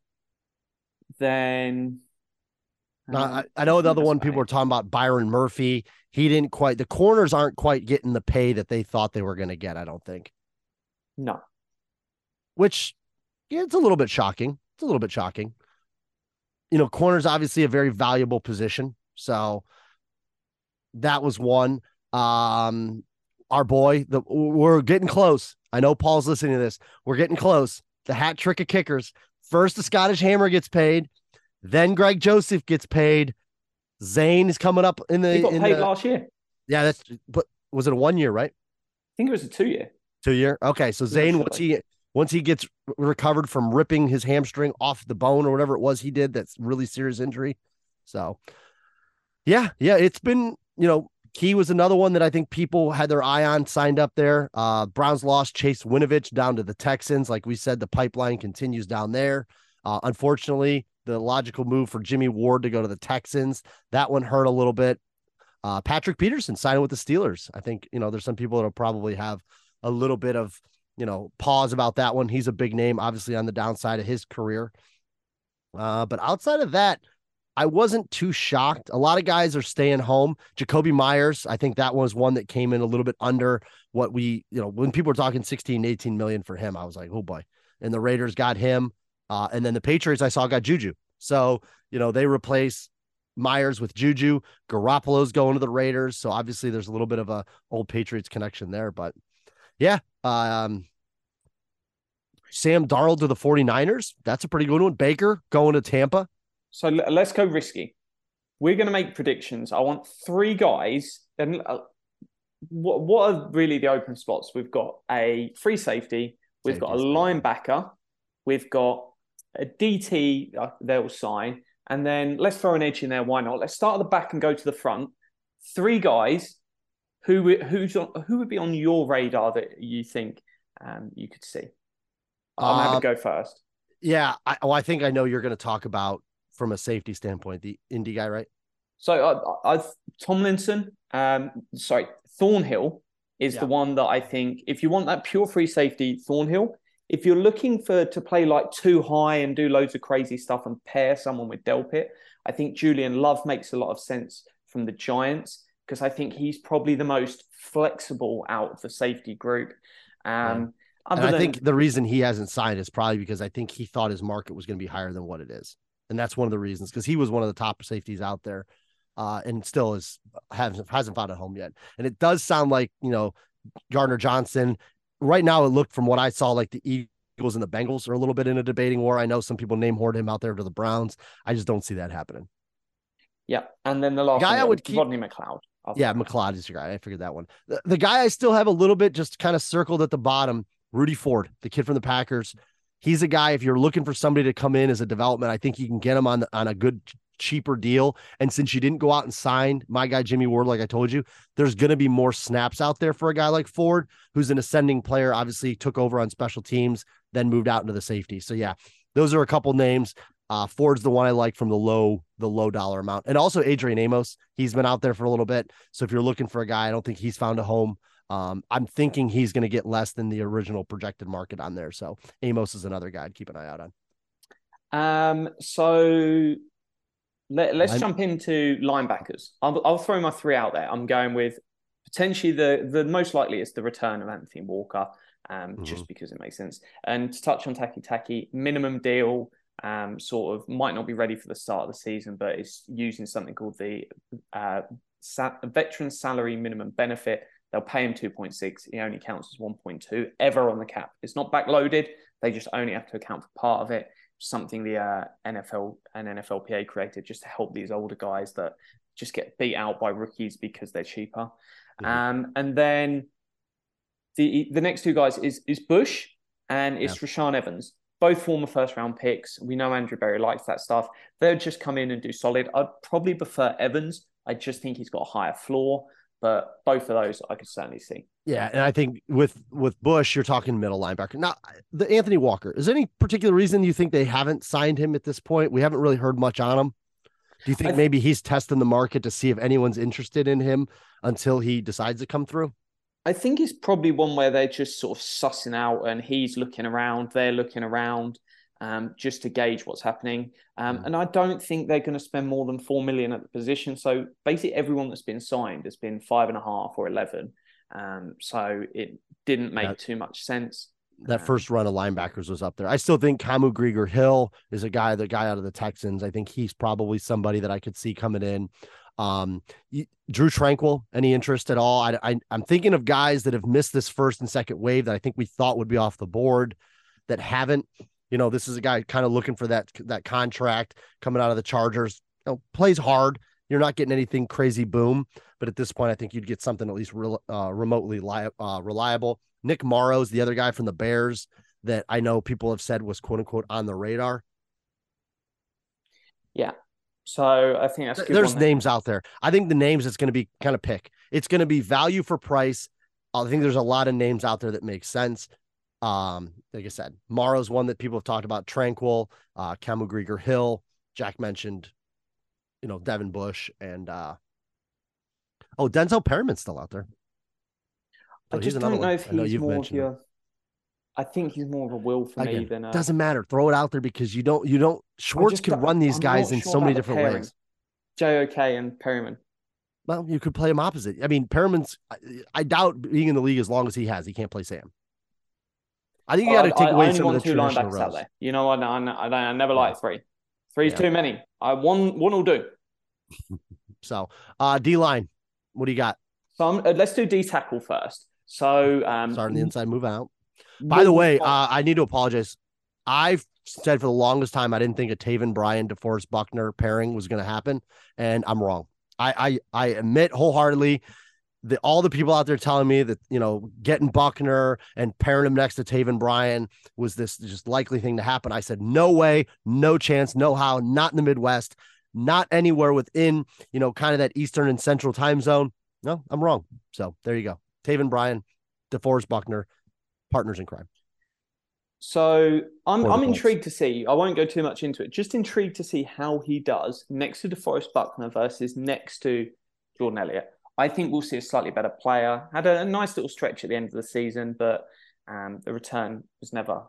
then Now, um, I, I know the other one people were talking about Byron Murphy. He didn't quite, the corners aren't quite getting the pay that they thought they were going to get, I don't think, No, which yeah, it's a little bit shocking. It's a little bit shocking. You know, corner's obviously a very valuable position. So that was one. Um, our boy, the we're getting close. I know Paul's listening to this. We're getting close. The hat trick of kickers. First, the Scottish Hammer gets paid. Then Greg Joseph gets paid. Zane is coming up in the. he got paid the- last year. Yeah, that's. But was it a one year, right? I think it was a two year. Two year. Okay, so Zane what's he once he gets recovered from ripping his hamstring off the bone or whatever it was he did, that's really serious injury. So, yeah, yeah, it's been you know Key was another one that I think people had their eye on signed up there. Uh, Browns lost Chase Winovich down to the Texans. Like we said, the pipeline continues down there. Uh, unfortunately, the logical move for Jimmy Ward to go to the Texans that one hurt a little bit. Uh, Patrick Peterson signing with the Steelers. I think you know there's some people that'll probably have a little bit of you know pause about that one. He's a big name, obviously on the downside of his career. Uh, but outside of that, I wasn't too shocked. A lot of guys are staying home. Jakobi Meyers, I think that was one that came in a little bit under what we, you know, when people were talking 16, 18 million for him, I was like, oh boy. And the Raiders got him. Uh, and then the Patriots I saw got Juju. So, you know, they replace Meyers with Juju. Garoppolo's going to the Raiders. So obviously there's a little bit of a old Patriots connection there. But yeah, um, Sam Darnold to the 49ers. That's a pretty good one. Baker going to Tampa. So let's go risky. We're going to make predictions. I want three guys. And uh, what what are really the open spots? We've got a free safety. We've got a linebacker. We've got a DT. Uh, they'll sign, and then let's throw an edge in there. Why not? Let's start at the back and go to the front. Three guys. Who would- who's on, who would be on your radar that you think um, you could see? I'm happy Uh, to go first. Yeah, I, oh, I think I know you're going to talk about from a safety standpoint the indie guy, right? So I, I Tomlinson, um, sorry, Thornhill is Yeah. the one that I think if you want that pure free safety, Thornhill. If you're looking for to play like too high and do loads of crazy stuff and pair someone with Delpit, I think Julian Love makes a lot of sense from the Giants because I think he's probably the most flexible out of the safety group. Um, And other I think the reason he hasn't signed is probably because I think he thought his market was going to be higher than what it is, and that's one of the reasons because he was one of the top safeties out there, uh, and still is hasn't hasn't found a home yet. And it does sound like you know Gardner Johnson. Right now, it looked from what I saw like the Eagles and the Bengals are a little bit in a debating war. I know some people name hoard him out there to the Browns. I just don't see that happening. Yeah, and then the last Guy I would keep- Rodney McLeod. Yeah. McLeod is your guy. I figured that one. The, the guy I still have a little bit just kind of circled at the bottom, Rudy Ford, the kid from the Packers. He's a guy. If you're looking for somebody to come in as a development, I think you can get him on on a good cheaper deal. And since you didn't go out and sign my guy Jimmy Ward, like I told you, there's going to be more snaps out there for a guy like Ford, who's an ascending player. Obviously, took over on special teams, then moved out into the safety. So yeah, those are a couple names. Uh, Ford's the one I like from the low, the low dollar amount, and also Adrian Amos. He's been out there for a little bit, so if you're looking for a guy, I don't think he's found a home. Um, I'm thinking he's going to get less than the original projected market on there. So Amos is another guy I'd keep an eye out on. Um, so let, us Line- jump into linebackers. I'll, I'll throw my three out there. I'm going with potentially the the most likely is the return of Anthony Walker, um, Mm-hmm. just because it makes sense. And to touch on Takitaki, minimum deal, um, sort of might not be ready for the start of the season, but is using something called the uh, sa- veteran salary minimum benefit. They'll pay him 2.6. He only counts as 1.2 ever on the cap. It's not backloaded. They just only have to account for part of it. Something the uh, NFL and NFLPA created just to help these older guys that just get beat out by rookies because they're cheaper. Um, and then the the next two guys is is Bush and it's Rashaan Evans. Both former first round picks. We know Andrew Berry likes that stuff. They'll just come in and do solid. I'd probably prefer Evans. I just think he's got a higher floor, but both of those I could certainly see. Yeah, and I think with with Bush, you're talking middle linebacker. Now, the Anthony Walker. Is there any particular reason you think they haven't signed him at this point? We haven't really heard much on him. Do you think th- maybe he's testing the market to see if anyone's interested in him until he decides to come through? I think it's probably one where they're just sort of sussing out and he's looking around, they're looking around um, just to gauge what's happening. Um, And I don't think they're going to spend more than four million at the position. So basically, everyone that's been signed has been five and a half or 11. Um, so it didn't make too much sense. That first run of linebackers was up there. I still think Kamu Grugier-Hill is a guy, the guy out of the Texans. I think he's probably somebody that I could see coming in. Um, Drew Tranquill, any interest at all? I, I, I'm thinking of guys that have missed this first and second wave that I think we thought would be off the board that haven't. You know, this is a guy kind of looking for that that contract coming out of the Chargers. You know, plays hard. You're not getting anything crazy boom, but at this point, I think you'd get something at least uh, remotely li- uh, reliable. Nick Morrow's the other guy from the Bears that I know people have said was quote unquote on the radar. Yeah. So I think that's good There's there. names out there. I think the names it's going to be kind of pick. It's going to be value for price. I think there's a lot of names out there that make sense. Um, like I said, Morrow's one that people have talked about. Tranquill, uh, Kamu Grugier-Hill. Jack mentioned, you know, Devin Bush and uh oh, Denzel Perryman's still out there. I So he's just don't know one. if I know he's you've more of mentioned him. your. I think he's more of a will for me than a. doesn't matter. Throw it out there because you don't you don't Schwartz could run these I'm guys in sure so many different pairing. ways. JOK and Perryman. Well, you could play him opposite. I mean, Perryman's I, I doubt being in the league as long as he has, he can't play Sam. I think you got to take I, away I some of the two traditional out roles. there. You know, I, I, I, I never like three. Three's Yeah. too many. I one one will do. So, uh, D line, what do you got? So I'm, uh, let's do D tackle first. So um, Starting the inside, move out. By the way, uh, I need to apologize. I've said for the longest time I didn't think a Taven Bryan DeForest Buckner pairing was going to happen, and I'm wrong. I I, I admit wholeheartedly that all the people out there telling me that you know getting Buckner and pairing him next to Taven Bryan was this just likely thing to happen. I said no way, no chance, no how, not in the Midwest, not anywhere within you know kind of that Eastern and Central time zone. No, I'm wrong. So there you go. Taven Bryan, DeForest Buckner, partners in crime. So I'm I'm Colts. intrigued to see. I won't go too much into it. Just intrigued to see how he does next to DeForest Buckner versus next to Jordan Elliott. I think we'll see a slightly better player. Had a, a nice little stretch at the end of the season, but um, the return was never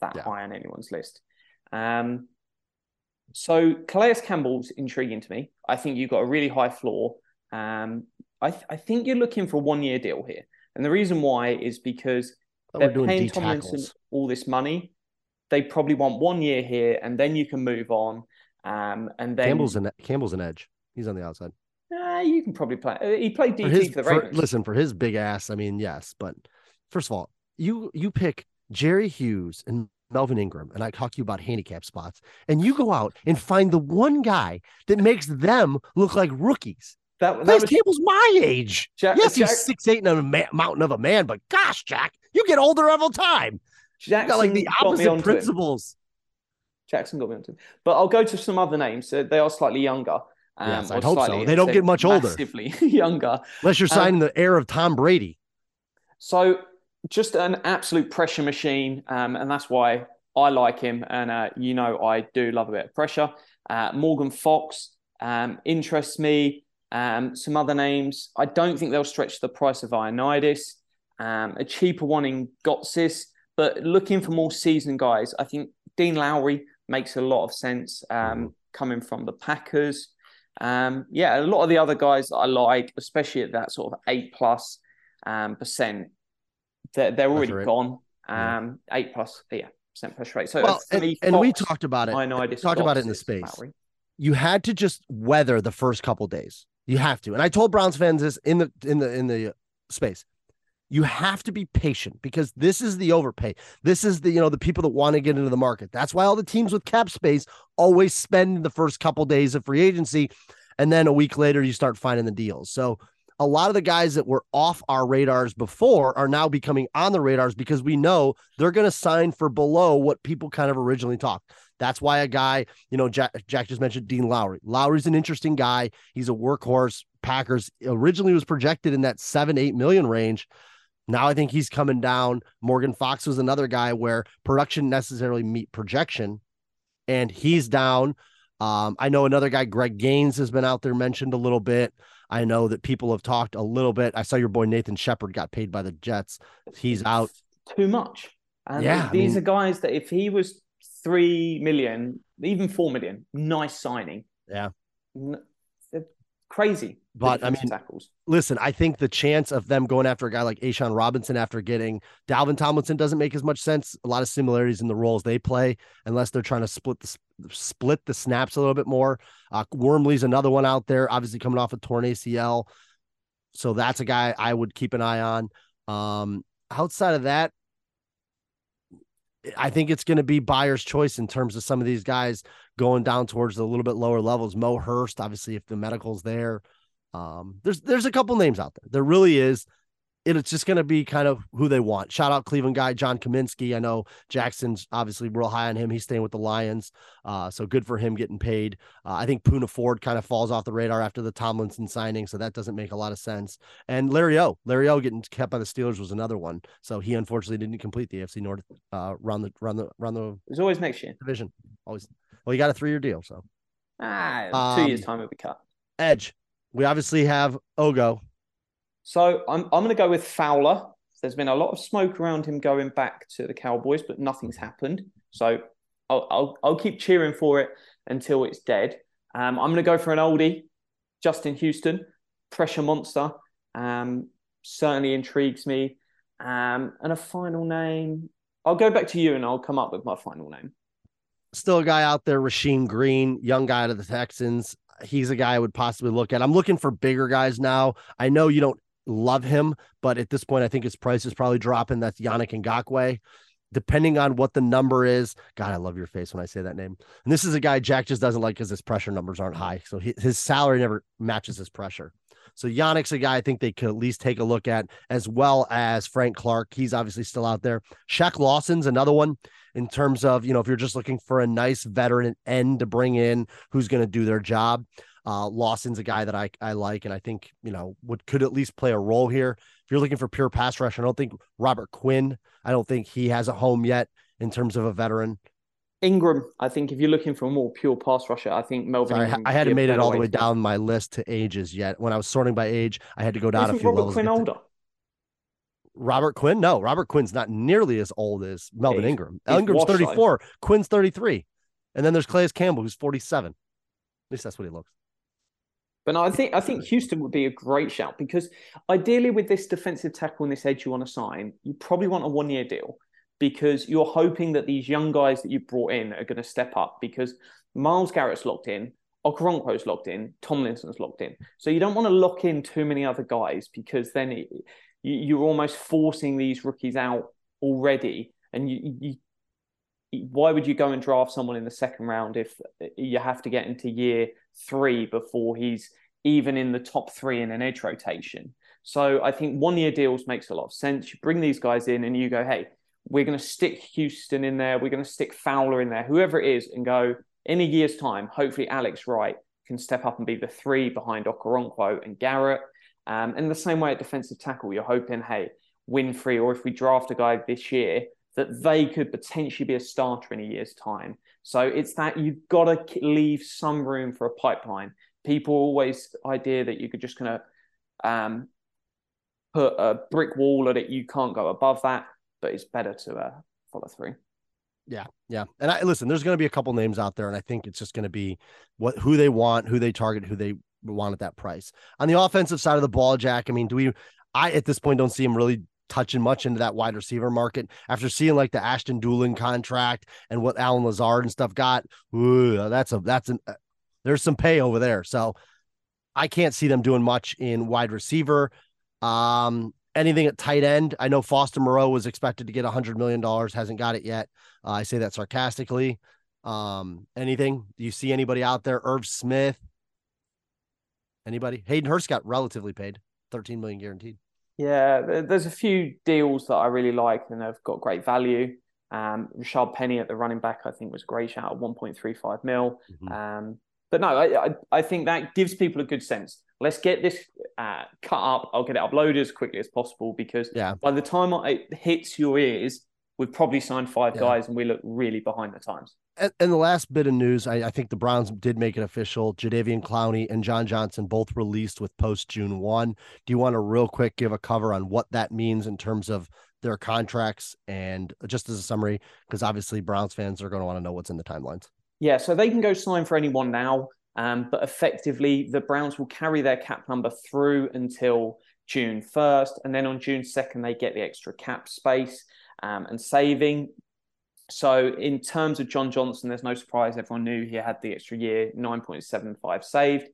that Yeah. high on anyone's list. Um, so Calais Campbell's intriguing to me. I think you've got a really high floor. Um, I th- I think you're looking for a one year deal here, and the reason why is because they're paying Tomlinson tackles. all this money. They probably want one year here, and then you can move on. Um, and then Campbell's an Campbell's an edge. He's on the outside. Nah, you can probably play. uh, He played For his, for the for- Ravens. listen, for his big ass, I mean, yes, but first of all, you you pick Jerry Hughes and Melvin Ingram, and I talk to you about handicap spots, and you go out and find the one guy that makes them look like rookies. that, that was Campbell's my age. Jack, yes, Jack, he's six eight and a ma- mountain of a man, but gosh, Jack, you get older every time. You Jackson got like the opposite principles. Jackson got me onto it. But I'll go to some other names. Uh, they are slightly younger. Um, Yes, I'd hope so. They don't get much older. Massively younger. Unless you're Um, signing the heir of Tom Brady. So just an absolute pressure machine, um, and that's why I like him. And uh, you know, I do love a bit of pressure. Uh, Morgan Fox um, interests me. Um, some other names. I don't think they'll stretch the price of Ioannidis. Um, a cheaper one in Gotsis, but looking for more seasoned guys. I think Dean Lowry makes a lot of sense um, coming from the Packers. Um, yeah, a lot of the other guys that I like, especially at that sort of eight plus um, percent, they're, they're already rate. gone. Yeah. Um, eight plus, yeah, percent pressure rate. So Well, and, me, and we talked about it. Ioannidis, talked about it in the space. Lowry. you had to just weather the first couple days. You have to. And I told Browns fans this in the in the in the space. You have to be patient because this is the overpay. This is the you know the people that want to get into the market. That's why all the teams with cap space always spend the first couple days of free agency and then a week later you start finding the deals. So a lot of the guys that were off our radars before are now becoming on the radars because we know they're going to sign for below what people kind of originally talked. That's why a guy, you know, Jack, Jack just mentioned Dean Lowry. Lowry's an interesting guy. He's a workhorse. Packers originally was projected in that seven, eight million range. Now I think he's coming down. Morgan Fox was another guy where production necessarily meet projection, and he's down. Um, I know another guy, Greg Gaines, has been out there mentioned a little bit. I know that people have talked a little bit. I saw your boy Nathan Shepherd got paid by the Jets. He's out. too much. And Yeah, I these mean- are guys that if he was three million, even four million, nice signing. Yeah. N- crazy. But, I mean, tackles. listen, I think the chance of them going after a guy like A'Shawn Robinson after getting Dalvin Tomlinson doesn't make as much sense. A lot of similarities in the roles they play, unless they're trying to split the split the snaps a little bit more. Uh, Wormley's another one out there, obviously coming off a torn ACL, so that's a guy I would keep an eye on. Um, outside of that, I think it's going to be buyer's choice in terms of some of these guys going down towards the little bit lower levels. Mo Hurst, obviously, if the medical's there. Um, there's there's a couple names out there. There really is. It's just going to be kind of who they want. Shout out Cleveland guy John Cominsky. I know Jackson's obviously real high on him. He's staying with the Lions, uh, so good for him getting paid. Uh, I think Poona Ford kind of falls off the radar after the Tomlinson signing, so that doesn't make a lot of sense. And Larry O, Larry O getting kept by the Steelers was another one. So he unfortunately didn't complete the AFC North uh, round the round the round the It's always next year. division. Always. Well, you got a three year deal, so Ah, two years Um, time it'll be cut. Edge. We obviously have Ogo. So I'm I'm going to go with Fowler. There's been a lot of smoke around him going back to the Cowboys, but nothing's happened. So I'll I'll, I'll keep cheering for it until it's dead. Um, I'm going to go for an oldie, Justin Houston, pressure monster. Um, certainly intrigues me. Um, and a final name. I'll go back to you and I'll come up with my final name. still a guy out there, Rasheem Green, young guy out of the Texans. He's a guy I would possibly look at. I'm looking for bigger guys now. I know you don't love him, but at this point, I think his price is probably dropping. That's Yannick Ngakoue. Depending on what the number is, God, I love your face when I say that name. And this is a guy Jack just doesn't like because his pressure numbers aren't high. So he, his salary never matches his pressure. So Yannick's a guy I think they could at least take a look at, as well as Frank Clark. He's obviously still out there. Shaq Lawson's another one in terms of, you know, if you're just looking for a nice veteran end to bring in who's going to do their job. Uh, Lawson's a guy that I, I like, and I think, you know, would could at least play a role here. If you're looking for pure pass rush, I don't think Robert Quinn, I don't think he has a home yet in terms of a veteran. Ingram, I think if you're looking for a more pure pass rusher, I think Melvin. Sorry, I, Ingram I would hadn't made it all the way down my list to ages yet. When I was sorting by age, I had to go down a Isn't few Robert levels. Quinn older? Robert Quinn? No, Robert Quinn's not nearly as old as Melvin he's- Ingram. he's Ingram's washed, though. 34, Quinn's 33. And then there's Calais Campbell, who's 47. At least that's what he looks. But no, I think I think Houston would be a great shout because ideally with this defensive tackle and this edge you want to sign, you probably want a one year deal because you're hoping that these young guys that you brought in are going to step up because Myles Garrett's locked in, Okoronkwo's locked in, Tomlinson's locked in. So you don't want to lock in too many other guys because then it, you, you're almost forcing these rookies out already, and you, you why would you go and draft someone in the second round if you have to get into year three before he's even in the top three in an edge rotation? So I think one year deals makes a lot of sense. You bring these guys in and you go, hey, we're going to stick Houston in there, we're going to stick Fowler in there, whoever it is, and go in a year's time. Hopefully, Alex Wright can step up and be the three behind Okoronkwo and Garrett. Um, and the same way at defensive tackle, you're hoping, hey, Winfrey, or if we draft a guy this year, that they could potentially be a starter in a year's time. So it's that you've got to leave some room for a pipeline. People always idea that you could just kind of um, put a brick wall at it. You can't go above that, but it's better to uh, follow through. Yeah, yeah. And I listen, there's going to be a couple names out there, and I think it's just going to be what who they want, who they target, who they want at that price. On the offensive side of the ball, Jack, I mean, do we I at this point don't see him really touching much into that wide receiver market after seeing like the Ashton Dulin contract and what Allen Lazard and stuff got. Ooh, that's a that's an uh, there's some pay over there. So I can't see them doing much in wide receiver. Um, anything at tight end. I know Foster Moreau was expected to get a hundred million dollars, hasn't got it yet. Uh, I say that sarcastically. Um, anything? Do you see anybody out there? Irv Smith? Anybody? Hayden Hurst got relatively paid, 13 million guaranteed. Yeah, there's a few deals that I really like and have got great value. Um, Rashaad Penny at the running back, I think, was a great shout at 1.35 mil. Mm-hmm. Um, but no, I, I, I think that gives people a good sense. Let's get this uh, cut up. I'll get it uploaded as quickly as possible because yeah. by the time it hits your ears, we've probably signed five yeah. guys and we look really behind the times. And, the last bit of news, I, I, think the Browns did make it official. Jadeveon Clowney and John Johnson both released with post June 1. Do you want to real quick give a cover on what that means in terms of their contracts and just as a summary? Because obviously Browns fans are going to want to know what's in the timelines. Yeah, so they can go sign for anyone now. Um, but effectively, the Browns will carry their cap number through until June 1st. And then on June 2nd, they get the extra cap space um, and saving. So, in terms of John Johnson, there's no surprise. Everyone knew he had the extra year, 9.75 saved.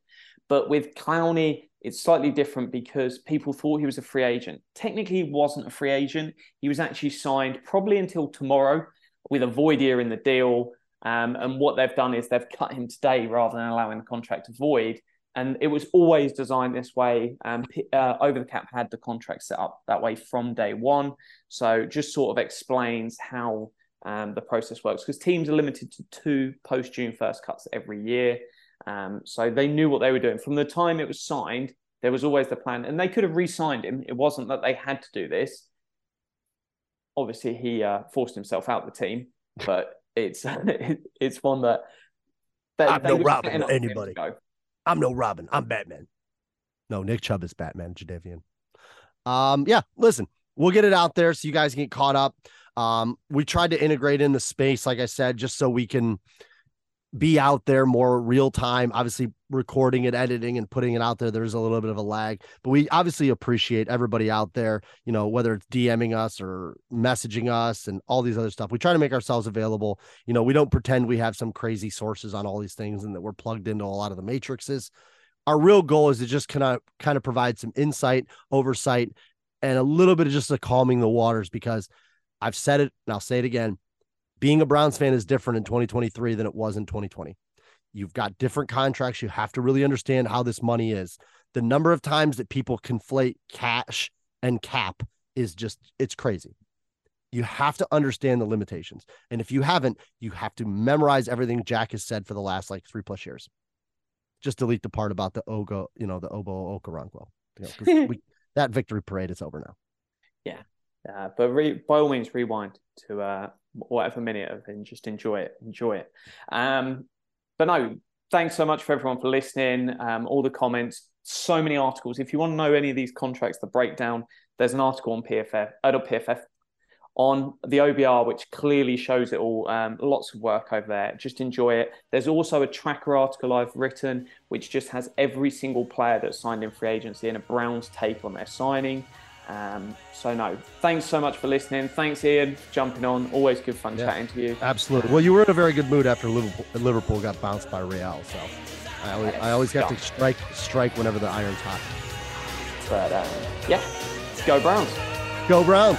But with Clowney, it's slightly different because people thought he was a free agent. Technically, he wasn't a free agent. He was actually signed probably until tomorrow with a void year in the deal. Um, and what they've done is they've cut him today rather than allowing the contract to void. And it was always designed this way. Um, uh, Over the Cap had the contract set up that way from day one. So just sort of explains how um, the process works because teams are limited to two post June 1st cuts every year. Um, so they knew what they were doing. From the time it was signed, there was always the plan, and they could have re signed him. It wasn't that they had to do this. Obviously, he uh, forced himself out the team, but it's it's one that. They, I'm no Robin anybody. I'm no Robin. I'm Batman. No, Nick Chubb is Batman, Jadeveon. Um, yeah, listen, we'll get it out there so you guys can get caught up. Um, we tried to integrate in the space, like I said, just so we can be out there more real time. Obviously, recording it, editing, and putting it out there, there's a little bit of a lag, but we obviously appreciate everybody out there, you know, whether it's DMing us or messaging us and all these other stuff. We try to make ourselves available. You know, we don't pretend we have some crazy sources on all these things and that we're plugged into a lot of the matrices. Our real goal is to just kind of kind of provide some insight, oversight, and a little bit of just a calming the waters because I've said it and I'll say it again. Being a Browns fan is different in 2023 than it was in 2020. You've got different contracts. You have to really understand how this money is. The number of times that people conflate cash and cap is just, it's crazy. You have to understand the limitations. And if you haven't, you have to memorize everything Jack has said for the last like three plus years. Just delete the part about the Ogo, you know, the Obo Okoronkwo. You know, we, that victory parade is over now. Yeah. Uh, but re- by all means, rewind to uh, whatever minute of and just enjoy it. Enjoy it. Um, but no, thanks so much for everyone for listening. Um, all the comments, so many articles. If you want to know any of these contracts, the breakdown, there's an article on PFF, uh, PFF on the OBR, which clearly shows it all. Um, lots of work over there. Just enjoy it. There's also a tracker article I've written, which just has every single player that's signed in free agency and a Browns take on their signing. Um, so no, thanks so much for listening. Thanks, Ian, for jumping on. Always good fun yeah, chatting to you. Absolutely. Well, you were in a very good mood after Liverpool, Liverpool got bounced by Real, so I always, I always have to strike strike whenever the iron's hot. But um, yeah, go Browns. Go Browns.